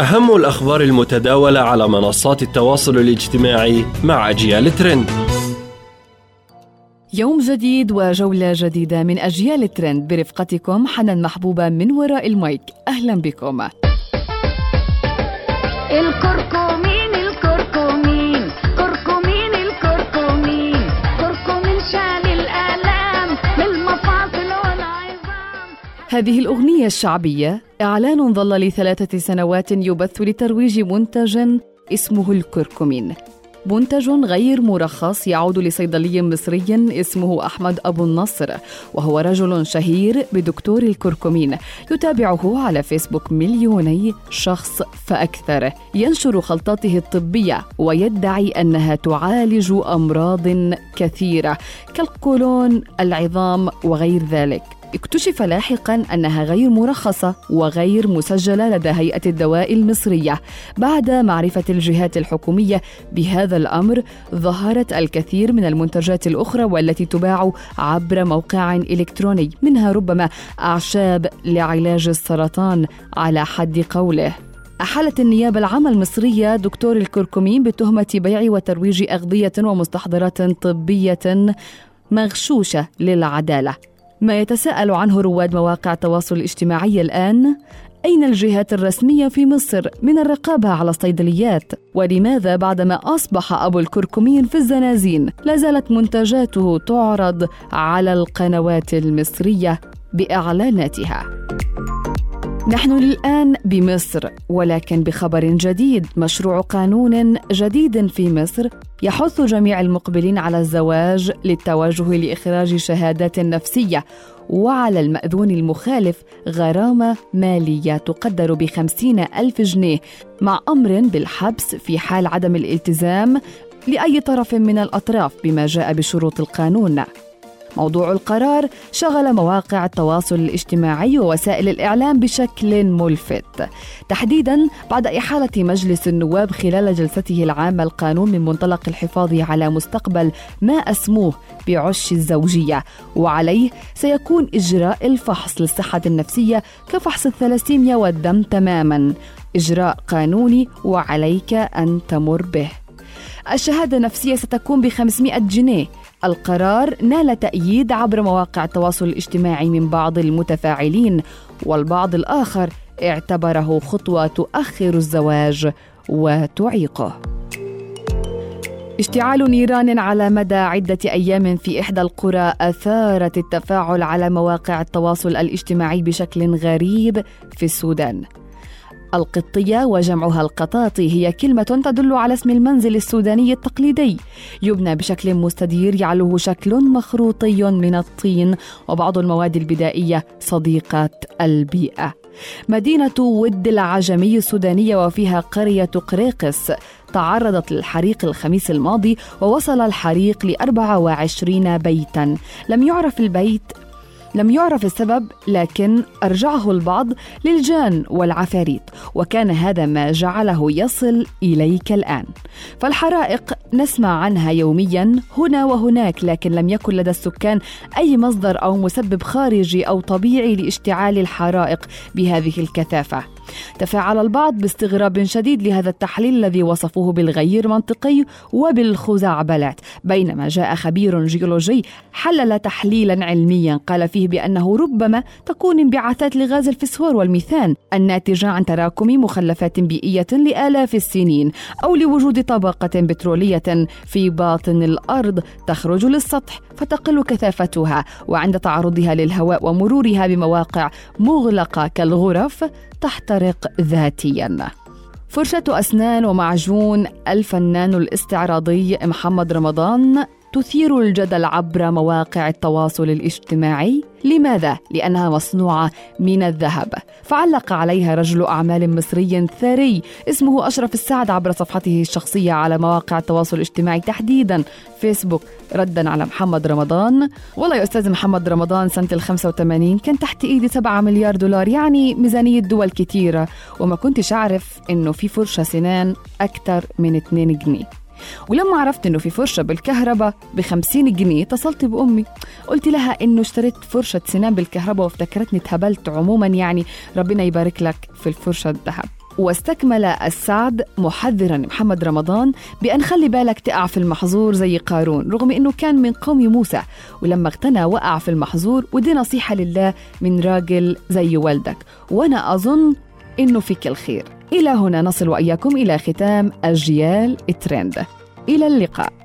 أهم الأخبار المتداولة على منصات التواصل الاجتماعي مع أجيال ترند. يوم جديد وجولة جديدة من أجيال ترند. برفقتكم حنان محبوبة من وراء المايك. أهلا بكم. الكركمين هذه الأغنية الشعبية إعلان ظل لثلاثة سنوات يبث لترويج منتج اسمه الكركمين. منتج غير مرخص يعود لصيدلي مصري اسمه أحمد أبو النصر وهو رجل شهير بدكتور الكركمين. يتابعه على فيسبوك مليوني شخص فأكثر. ينشر خلطاته الطبية ويدعي أنها تعالج أمراض كثيرة كالقولون العظام وغير ذلك. اكتشف لاحقا أنها غير مرخصة وغير مسجلة لدى هيئة الدواء المصرية. بعد معرفة الجهات الحكومية بهذا الأمر ظهرت الكثير من المنتجات الأخرى والتي تباع عبر موقع إلكتروني منها ربما أعشاب لعلاج السرطان على حد قوله. أحالت النيابة العامة المصرية دكتور الكركمين بتهمة بيع وترويج أغذية ومستحضرات طبية مغشوشة للعدالة. ما يتساءل عنه رواد مواقع التواصل الاجتماعي الآن أين الجهات الرسمية في مصر من الرقابة على الصيدليات؟ ولماذا بعدما أصبح أبو الكركمين في الزنازين لا زالت منتجاته تعرض على القنوات المصرية بإعلاناتها؟ نحن الآن بمصر ولكن بخبر جديد مشروع قانون جديد في مصر يحث جميع المقبلين على الزواج للتوجه لإخراج شهادات نفسية وعلى المأذون المخالف غرامة مالية تقدر بخمسين ألف جنيه مع أمر بالحبس في حال عدم الالتزام لأي طرف من الأطراف بما جاء بشروط القانون. موضوع القرار شغل مواقع التواصل الاجتماعي ووسائل الإعلام بشكل ملفت. تحديدا بعد إحالة مجلس النواب خلال جلسته العامة القانون من منطلق الحفاظ على مستقبل ما أسموه بعش الزوجية. وعليه سيكون إجراء الفحص للصحة النفسية كفحص الثلاسيميا والدم تماما. إجراء قانوني وعليك أن تمر به. الشهادة النفسية ستكون ب 500 جنيه. القرار نال تأييد عبر مواقع التواصل الاجتماعي من بعض المتفاعلين والبعض الآخر اعتبره خطوة تؤخر الزواج وتعيقه. اشتعال نيران على مدى عدة أيام في إحدى القرى أثارت التفاعل على مواقع التواصل الاجتماعي بشكل غريب في السودان. القطية وجمعها القطاطي هي كلمة تدل على اسم المنزل السوداني التقليدي. يبنى بشكل مستدير يعلوه شكل مخروطي من الطين وبعض المواد البدائية صديقة البيئة. مدينة ود العجمي السودانية وفيها قرية قريقس. تعرضت للحريق الخميس الماضي ووصل الحريق ل 24 بيتا. لم يعرف البيت لم يعرف السبب لكن أرجعه البعض للجان والعفاريت وكان هذا ما جعله يصل إليك الآن. فالحرائق نسمع عنها يوميا هنا وهناك لكن لم يكن لدى السكان أي مصدر أو مسبب خارجي أو طبيعي لاشتعال الحرائق بهذه الكثافة. تفاعل البعض باستغراب شديد لهذا التحليل الذي وصفوه بالغير منطقي وبالخزعبلات بينما جاء خبير جيولوجي حلل تحليلا علميا قال فيه بأنه ربما تكون انبعاثات لغاز الفسفور والميثان الناتجة عن تراكم مخلفات بيئية لآلاف السنين أو لوجود طبقة بترولية في باطن الأرض تخرج للسطح فتقل كثافتها وعند تعرضها للهواء ومرورها بمواقع مغلقة كالغرف تحترق ذاتيا. فرشة أسنان ومعجون الفنان الاستعراضي محمد رمضان تثير الجدل عبر مواقع التواصل الاجتماعي. لماذا؟ لأنها مصنوعة من الذهب. فعلق عليها رجل أعمال مصري ثري اسمه أشرف السعد عبر صفحته الشخصية على مواقع التواصل الاجتماعي تحديدا. فيسبوك ردا على محمد رمضان. والله يا أستاذ محمد رمضان سنة ال 85 كان تحت إيدي 7 مليار دولار يعني ميزانية دول كتيرة. وما كنتش أعرف إنه في فرشة سنان أكثر من 2 جنيه. ولما عرفت إنه في فرشة بالكهرباء ب 50 جنيه اتصلت بأمي. قلت لها إنه اشتريت فرشة سنان بالكهرباء وافتكرتني اتهبلت عموما يعني ربنا يبارك لك في الفرشة الذهب. واستكمل السعد محذرا محمد رمضان بأن خلي بالك تقع في المحظور زي قارون رغم أنه كان من قوم موسى. ولما اغتنى وقع في المحظور ودي نصيحة لله من راجل زي والدك. وأنا أظن إنه فيك الخير. إلى هنا نصل وإياكم إلى ختام أجيال ترند إلى اللقاء.